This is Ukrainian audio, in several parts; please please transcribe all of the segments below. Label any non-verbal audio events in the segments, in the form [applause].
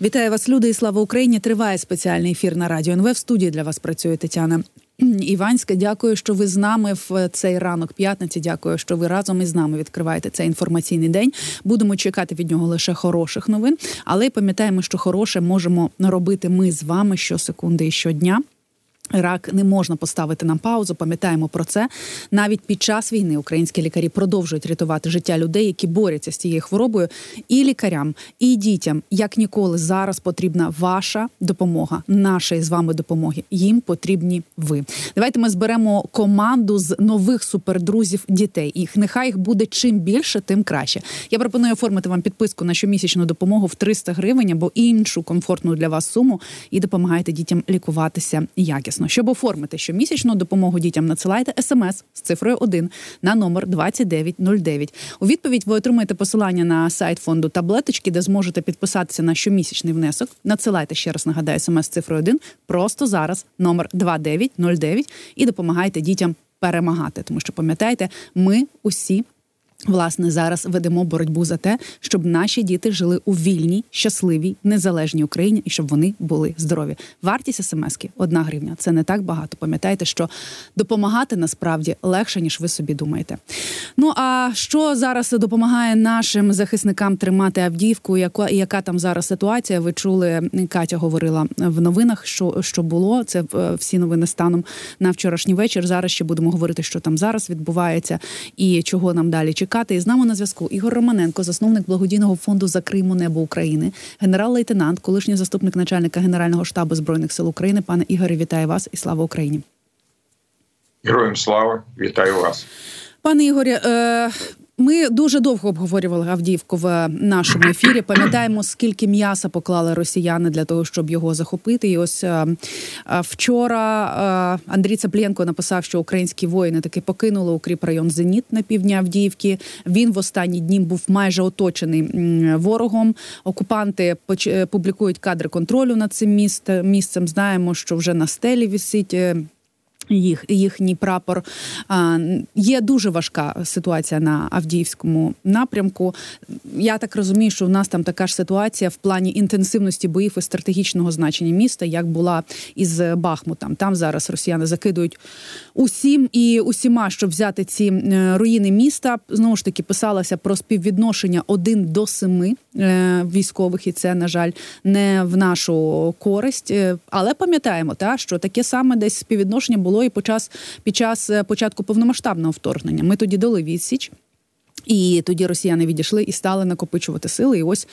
Вітаю вас, люди, і слава Україні! Триває спеціальний ефір на радіо НВ. В студії для вас працює Тетяна [clears throat] Іванська. Дякую, що ви з нами в цей ранок п'ятниці. Дякую, що ви разом із нами відкриваєте цей інформаційний день. Будемо чекати від нього лише хороших новин, але пам'ятаємо, що хороше можемо робити ми з вами щосекунди і щодня. Рак не можна поставити на паузу. Пам'ятаємо про це. Навіть під час війни українські лікарі продовжують рятувати життя людей, які борються з цією хворобою, і лікарям, і дітям, як ніколи, зараз потрібна ваша допомога, нашої з вами допомоги. Їм потрібні ви. Давайте ми зберемо команду з нових супердрузів дітей. Їх нехай їх буде чим більше, тим краще. Я пропоную оформити вам підписку на щомісячну допомогу в 300 гривень або іншу комфортну для вас суму і допомагайте дітям лікуватися якісно вчасно. Щоб оформити щомісячну допомогу дітям, надсилайте смс з цифрою 1 на номер 2909. У відповідь ви отримаєте посилання на сайт фонду таблеточки, де зможете підписатися на щомісячний внесок. Надсилайте ще раз нагадаю смс з цифрою 1 просто зараз номер 2909 і допомагайте дітям перемагати. Тому що пам'ятаєте, ми усі. Власне, зараз ведемо боротьбу за те, щоб наші діти жили у вільній, щасливій, незалежній Україні і щоб вони були здорові. Вартість смски – одна гривня. Це не так багато. Пам'ятайте, що допомагати насправді легше ніж ви собі думаєте. Ну а що зараз допомагає нашим захисникам тримати Авдіївку? Яка яка там зараз ситуація? Ви чули, Катя говорила в новинах, що що було. Це е, всі новини станом на вчорашній вечір. Зараз ще будемо говорити, що там зараз відбувається і чого нам далі чекати чекати. І з нами на зв'язку Ігор Романенко, засновник благодійного фонду Закриймо небо України, генерал-лейтенант, колишній заступник начальника Генерального штабу збройних сил України. Пане Ігорі, вітаю вас і слава Україні. Героям слава вітаю вас, пане Ігорі. Е, ми дуже довго обговорювали Авдіївку в нашому ефірі. Пам'ятаємо, скільки м'яса поклали росіяни для того, щоб його захопити. І ось е, е, вчора е, Андрій Цаплєнко написав, що українські воїни таки покинули укріп район Зеніт на півдні Авдіївки. Він в останні дні був майже оточений ворогом. Окупанти публікують кадри контролю над цим місцем. Знаємо, що вже на стелі висить їх їхній прапор є дуже важка ситуація на Авдіївському напрямку. Я так розумію, що у нас там така ж ситуація в плані інтенсивності боїв і стратегічного значення міста, як була із Бахмутом. Там зараз росіяни закидують усім і усіма, щоб взяти ці руїни міста. Знову ж таки писалося про співвідношення один до семи е, військових, і це на жаль не в нашу користь. Е, але пам'ятаємо, та що таке саме десь співвідношення було було і під час під час е, початку повномасштабного вторгнення. Ми тоді дали відсіч. І тоді росіяни відійшли і стали накопичувати сили. І ось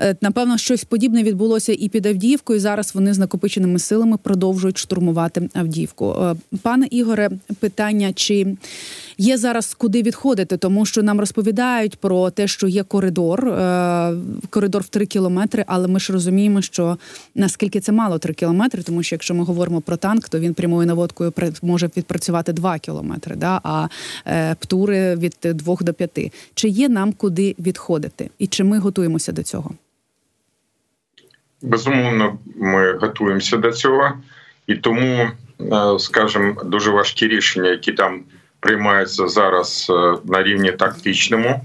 е, напевно щось подібне відбулося і під Авдіївкою. Зараз вони з накопиченими силами продовжують штурмувати Авдіївку. Е, пане Ігоре, питання чи є зараз куди відходити, тому що нам розповідають про те, що є коридор, е, коридор в три кілометри. Але ми ж розуміємо, що наскільки це мало три кілометри, тому що якщо ми говоримо про танк, то він прямою наводкою може відпрацювати два кілометри, да а птури від двох до п'яти. Чи є нам куди відходити, і чи ми готуємося до цього? Безумовно, ми готуємося до цього, і тому, е, скажімо, дуже важкі рішення, які там приймаються зараз е, на рівні тактичному,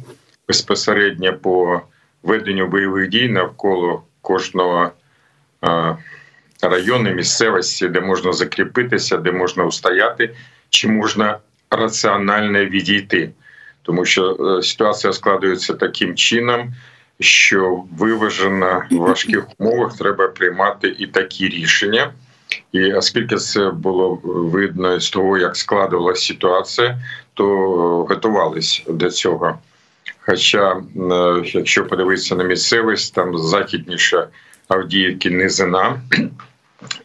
безпосередньо по веденню бойових дій навколо кожного е, району місцевості, де можна закріпитися, де можна устояти, чи можна раціонально відійти, тому що е, ситуація складується таким чином. Що виважено в важких [laughs] умовах треба приймати і такі рішення. І оскільки це було видно з того, як складувалася ситуація, то готувалися до цього. Хоча, е, якщо подивитися на місцевість, там західніше Авдіївки низина,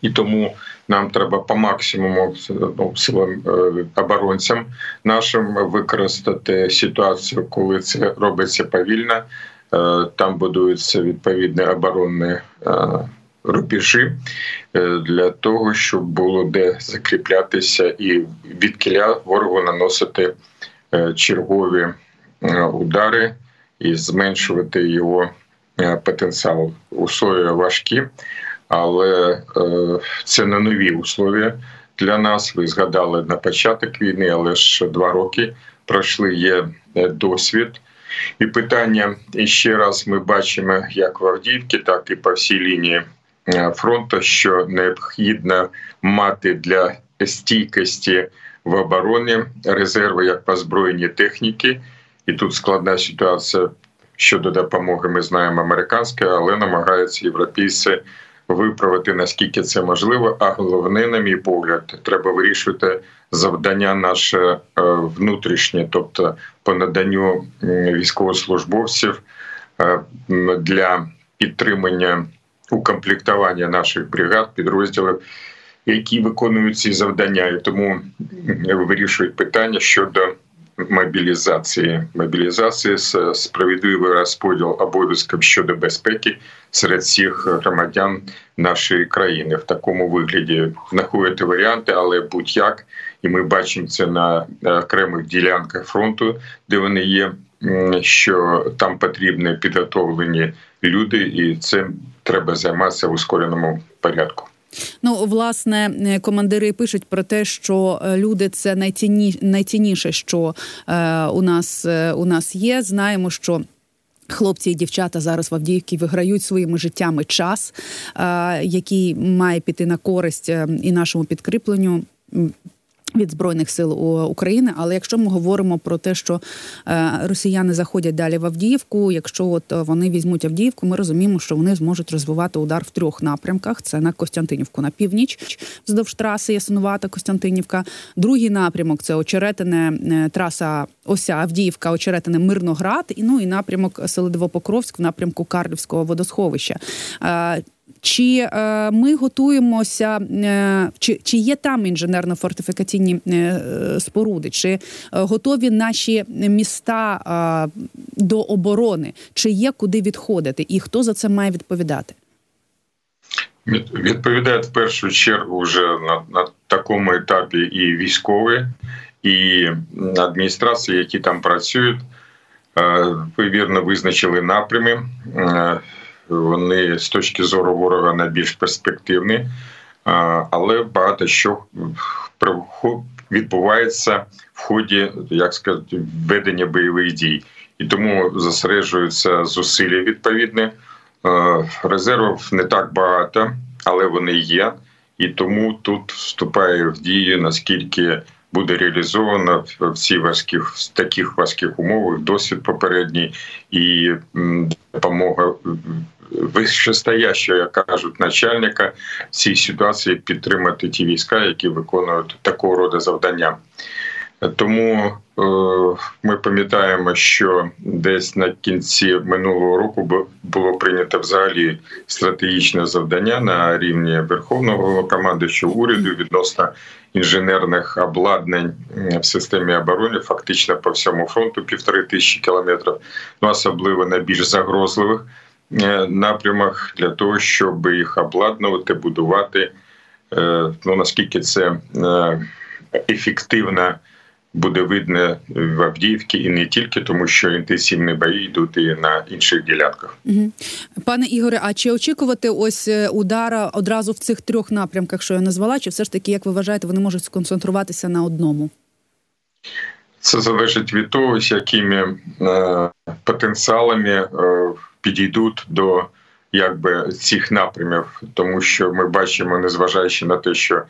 і тому нам треба по максимуму ну, силам е, оборонцям нашим використати ситуацію, коли це робиться повільно. Е, там будуються відповідні оборонні рубежі е, для того, щоб було де закріплятися і від кіля ворогу наносити чергові удари і зменшувати його потенціал. Условия важкі, але це не нові условия для нас. Ви згадали на початок війни, але ж два роки пройшли є досвід. І питання і ще раз ми бачимо, як в Авдіївці, так і по всій лінії фронту, що необхідно мати для стійкості в обороні резерви як по збройній техніки, і тут складна ситуація щодо допомоги. Ми знаємо американська, але намагаються європейці виправити наскільки це можливо. А головне, на мій погляд, треба вирішувати завдання наше е, внутрішнє, тобто по наданню військовослужбовців е, для підтримання укомплектування наших бригад, підрозділів, які виконують ці завдання, і тому вирішують питання щодо мобілізації, мобілізації справедливий розподіл обов'язків щодо безпеки серед всіх громадян нашої країни в такому вигляді знаходити варіанти, але будь-як, і ми бачимо це на окремих ділянках фронту, де вони є. Що там потрібні підготовлені люди, і цим треба займатися в ускореному порядку. Ну, власне, е, командири пишуть про те, що е, люди це найцінні, найцінніше, що е, у нас е, у нас є. Знаємо, що. Хлопці і дівчата зараз в Авдіївці виграють своїми життями час, який має піти на користь і нашому підкріпленню від збройних сил України, але якщо ми говоримо про те, що е, росіяни заходять далі в Авдіївку, якщо от вони візьмуть Авдіївку, ми розуміємо, що вони зможуть розвивати удар в трьох напрямках: це на Костянтинівку на північ, вздовж траси Ясинувата Костянтинівка. Другий напрямок це очеретине е, траса Ося Авдіївка, очеретине Мирноград, і ну і напрямок Селидово-Покровськ в напрямку Карлівського водосховища. Чи е, ми готуємося, е, чи чи є там інженерно-фортифікаційні е, споруди? Чи готові наші міста до оборони? Чи є куди відходити? І хто за це має відповідати? Відповідає в першу чергу вже на, на такому етапі і військові, і адміністрації, які там працюють. Ви вірно визначили напрями. Вони з точки зору ворога найбільш перспективні, але багато що відбувається в ході, як сказати, ведення бойових дій, і тому зосереджуються зусилля відповідне. Резервів не так багато, але вони є, і тому тут вступає в дію наскільки буде реалізовано в цій важких в таких важких умовах досвід попередній і допомога вищестоящого, як кажуть, начальника в цій ситуації підтримати ті війська, які виконують такого роду завдання. Тому е, ми пам'ятаємо, що десь на кінці минулого року було прийнято взагалі стратегічне завдання на рівні верховного командуючого уряду відносно інженерних обладнань в системі оборони, фактично по всьому фронту півтори тисячі кілометрів, ну особливо на більш загрозливих е, напрямах для того, щоб їх обладнувати, будувати. Е, ну наскільки це ефективна буде видно в Авдіївці і не тільки тому, що інтенсивні бої йдуть і на інших ділянках. Пане Ігоре, а чи очікувати ось е, удара одразу в цих трьох напрямках, що я назвала, чи все ж таки, як ви вважаєте, вони можуть сконцентруватися на одному? Це залежить від того, з якими е, потенціалами е, підійдуть до якби цих напрямів, тому що ми бачимо, незважаючи на те, що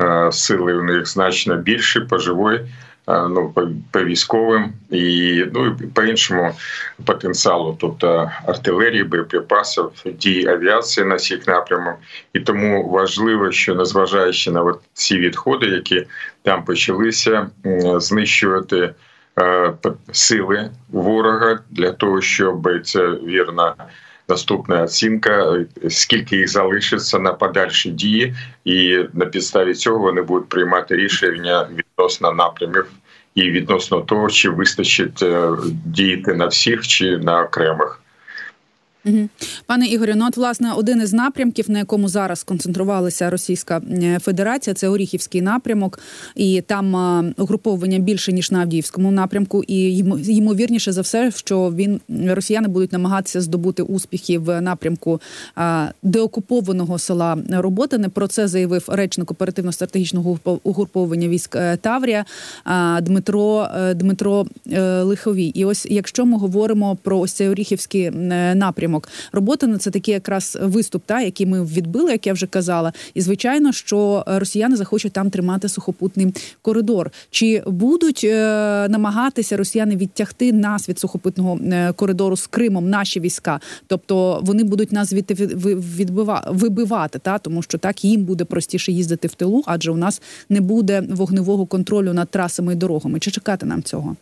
е, сили у них значно більше по живої ну по, військовим і ну по іншому потенціалу, тобто артилерії, боєприпасів, дії авіації на всіх напрямах. І тому важливо, що незважаючи на ці відходи, які там почалися, знищувати сили ворога для того, щоб це вірно наступна оцінка, скільки їх залишиться на подальші дії, і на підставі цього вони будуть приймати рішення відносно напрямів і відносно того, чи вистачить е, діяти на всіх чи на окремих. Пане Ігорю, ну от власне один із напрямків, на якому зараз концентрувалася Російська Федерація, це Оріхівський напрямок, і там угруповування більше ніж на Авдіївському напрямку. І ймовірніше за все, що він росіяни будуть намагатися здобути успіхи в напрямку деокупованого села Роботине. Про це заявив речник оперативно-стратегічного угруповання військ е, Таврія Дмитро е, Дмитро е, Лиховій. І ось якщо ми говоримо про ось цей Оріхівський напрямок напрямок. Робота на це такий якраз виступ, та який ми відбили, як я вже казала. І звичайно, що росіяни захочуть там тримати сухопутний коридор. Чи будуть е, намагатися росіяни відтягти нас від сухопутного е, коридору з Кримом наші війська? Тобто вони будуть нас від відбива, вибивати, та тому що так їм буде простіше їздити в тилу, адже у нас не буде вогневого контролю над трасами і дорогами. Чи чекати нам цього?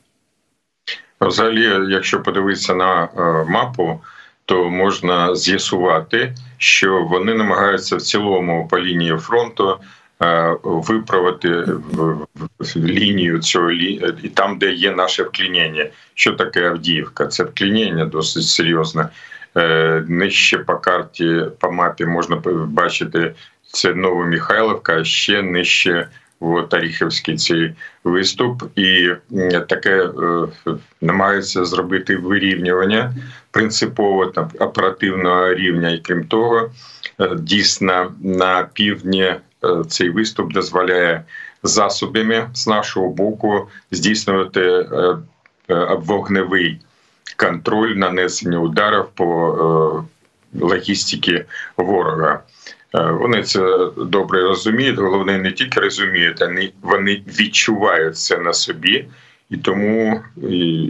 Взагалі, якщо подивитися на е, мапу, то можна з'ясувати, що вони намагаються в цілому по лінії фронту е, виправити лінію цього і там, де є наше вклінення. Що таке Авдіївка? Це вклінення досить серйозне. Е, нижче по карті, по мапі можна бачити це Новомихайловка, а ще нижче от Оріхівський цей виступ, і таке е, намагаються зробити вирівнювання принципово там оперативного рівня, і крім того, е, дійсно на півдні е, цей виступ дозволяє засобами з нашого боку здійснювати вогневий контроль нанесення ударів по логістиці ворога. Вони це добре розуміють. Головне не тільки розуміють, а вони відчувають це на собі, і тому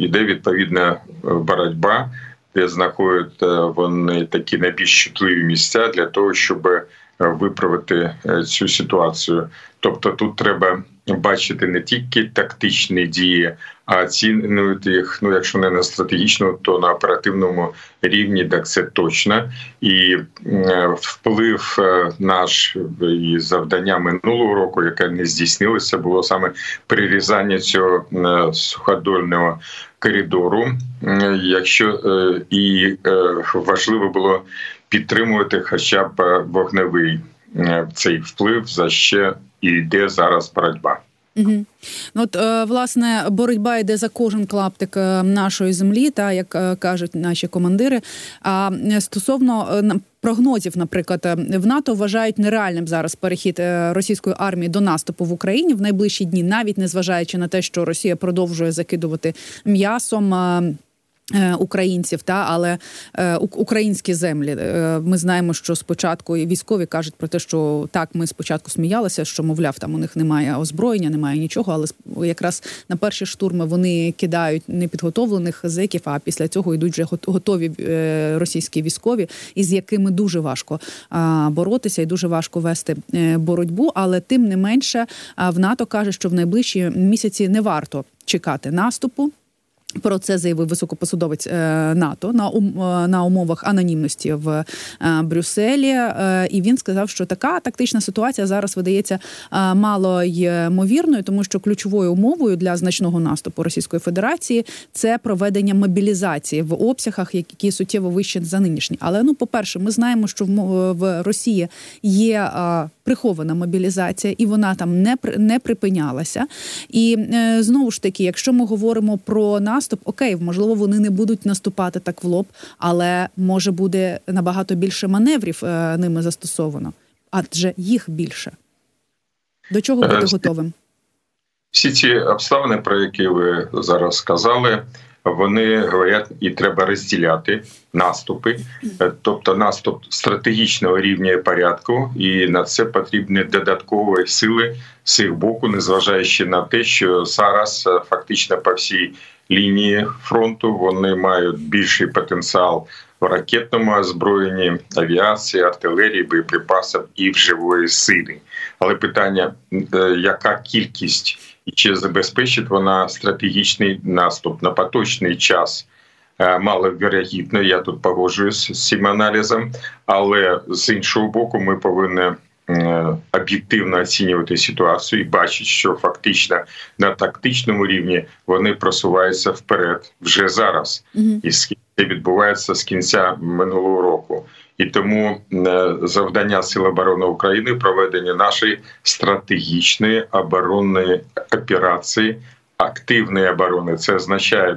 йде відповідна боротьба де знаходять е, вони такі найбільш чутливі місця для того, щоб е, виправити е, цю ситуацію. Тобто, тут треба бачити не тільки тактичні дії, а оцінювати їх. Ну, якщо не на стратегічному, то на оперативному рівні, так це точно. І вплив наш і завдання минулого року, яке не здійснилося, було саме перерізання цього суходольного коридору. Якщо е, і е, важливо було підтримувати, хоча б вогневий е, цей вплив за ще і йде зараз боротьба. Угу. От власне боротьба йде за кожен клаптик нашої землі, та як кажуть наші командири. А стосовно прогнозів, наприклад, в НАТО вважають нереальним зараз перехід російської армії до наступу в Україні в найближчі дні, навіть не зважаючи на те, що Росія продовжує закидувати м'ясом. Е, українців, та але е, українські землі. Е, ми знаємо, що спочатку і військові кажуть про те, що так, ми спочатку сміялися, що мовляв, там у них немає озброєння, немає нічого. Але якраз на перші штурми вони кидають непідготовлених зеків, а після цього йдуть вже готові російські військові, із якими дуже важко боротися і дуже важко вести боротьбу. Але тим не менше в НАТО каже, що в найближчі місяці не варто чекати наступу. Про це заявив високопосадовець е, НАТО на ум е, на умовах анонімності в е, Брюсселі. І він сказав, що така тактична ситуація зараз видається мало ймовірною, тому що ключовою умовою для значного наступу Російської Федерації це проведення мобілізації в обсягах, які суттєво вищі за нинішні. Але ну, по перше, ми знаємо, що в Росії є прихована мобілізація, і вона там не не припинялася. І знову ж таки, якщо ми говоримо про нас наступ, окей, можливо, вони не будуть наступати так в лоб, але може буде набагато більше маневрів е, ними застосовано, адже їх більше. До чого бути е, готовим? Всі ці обставини, про які ви зараз сказали, вони говорять, і треба розділяти наступи, е, тобто наступ стратегічного рівня і порядку, і на це потрібні додаткові сили з їх боку, незважаючи на те, що зараз фактично по всій лінії фронту. Вони мають більший потенціал в ракетному озброєнні, авіації, артилерії, боєприпасів і в живої сили. Але питання: е, яка кількість і чи забезпечить вона стратегічний наступ на поточний час? Е, маловірогідно, я тут погоджуюсь з цим аналізом, але з іншого боку, ми повинні об'єктивно оцінювати ситуацію і бачить, що фактично на тактичному рівні вони просуваються вперед вже зараз, mm-hmm. і це відбувається з кінця минулого року. І тому завдання Сил оборони України проведення нашої стратегічної оборонної операції, активної оборони. Це означає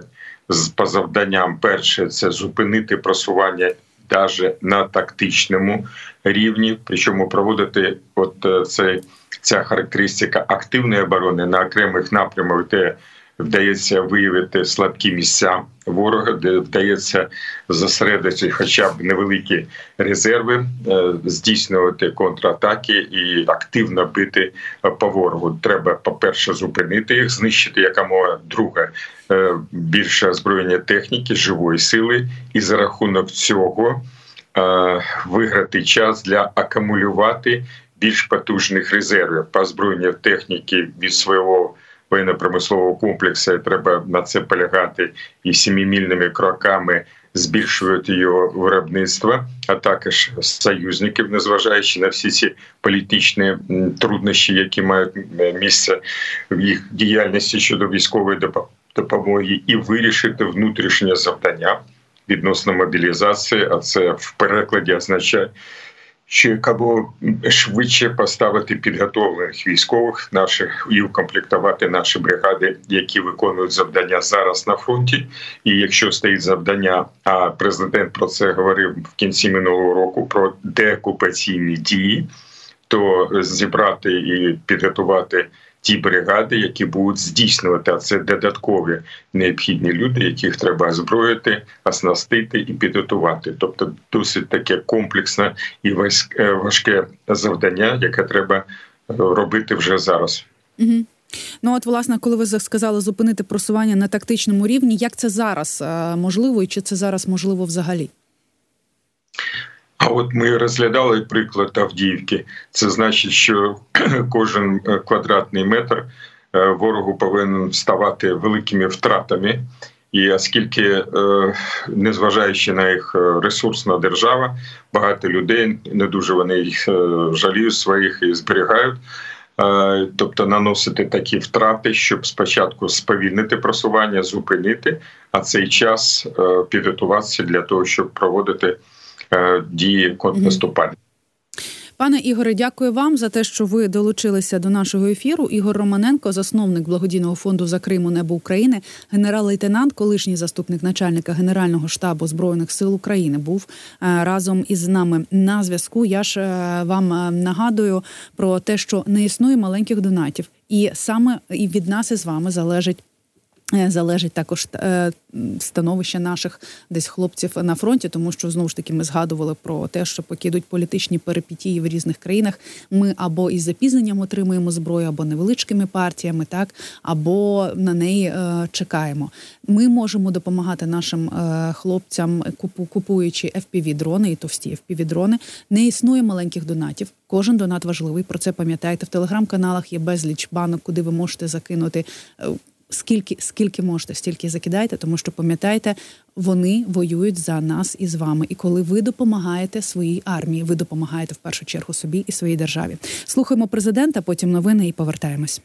по завданням перше це зупинити просування навіть на тактичному рівні, причому проводити от е, цей ця характеристика активної оборони на окремих напрямах, де вдається виявити слабкі місця ворога, де вдається зосередити, хоча б невеликі резерви, е, здійснювати контратаки і активно бити по ворогу. Треба, по перше, зупинити їх, знищити якомога друге більше озброєння техніки, живої сили, і за рахунок цього е, виграти час для акумулювати більш потужних резервів по озброєння техніки від свого воєнно-промислового комплексу. Треба на це полягати і сімімільними кроками збільшувати його виробництво, а також союзників, незважаючи на всі ці політичні труднощі, які мають місце в їх діяльності щодо військової допомоги, і вирішити внутрішнє завдання відносно мобілізації. А це в перекладі означає що якомога швидше поставити підготовлених військових наших і укомплектувати наші бригади, які виконують завдання зараз на фронті. І якщо стоїть завдання, а президент про це говорив в кінці минулого року про деокупаційні дії, то зібрати і підготувати ті бригади, які будуть здійснювати а це додаткові необхідні люди, яких треба озброїти, оснастити і підготувати. Тобто, досить таке комплексне і е, важке завдання, яке треба е, робити вже зараз. Угу. Ну от, власне, коли ви сказали зупинити просування на тактичному рівні, як це зараз е, можливо, і чи це зараз можливо взагалі? А от ми розглядали приклад Авдіївки. Це значить, що [clears throat] кожен е, квадратний метр е, ворогу повинен ставати великими втратами. І оскільки, е, незважаючи на їх ресурсна держава, багато людей не дуже вони їх жаліють своїх і зберігають. Тобто наносити такі втрати, щоб спочатку сповільнити просування, зупинити, а цей час підготуватися для того, щоб проводити дії контрнаступальні. Пане Ігоре, дякую вам за те, що ви долучилися до нашого ефіру. Ігор Романенко, засновник благодійного фонду за Криму Небо України, генерал-лейтенант, колишній заступник начальника Генерального штабу збройних сил України, був е, разом із нами на зв'язку. Я ж е, вам нагадую про те, що не існує маленьких донатів, і саме і від нас із вами залежить Е, залежить також е, становище наших десь хлопців на фронті, тому що знову ж таки ми згадували про те, що поки йдуть політичні перипетії в різних країнах, ми або із запізненням отримуємо зброю, або невеличкими партіями, так або на неї е, чекаємо. Ми можемо допомагати нашим хлопцям, купуючи fpv дрони і товсті fpv дрони Не існує маленьких донатів. Кожен донат важливий. Про це пам'ятаєте в телеграм-каналах. Є безліч банок, куди ви можете закинути скільки скільки можете, стільки закидайте, тому що пам'ятайте, вони воюють за нас і з вами. І коли ви допомагаєте своїй армії, ви допомагаєте в першу чергу собі і своїй державі. Слухаємо президента, потім новини і повертаємось.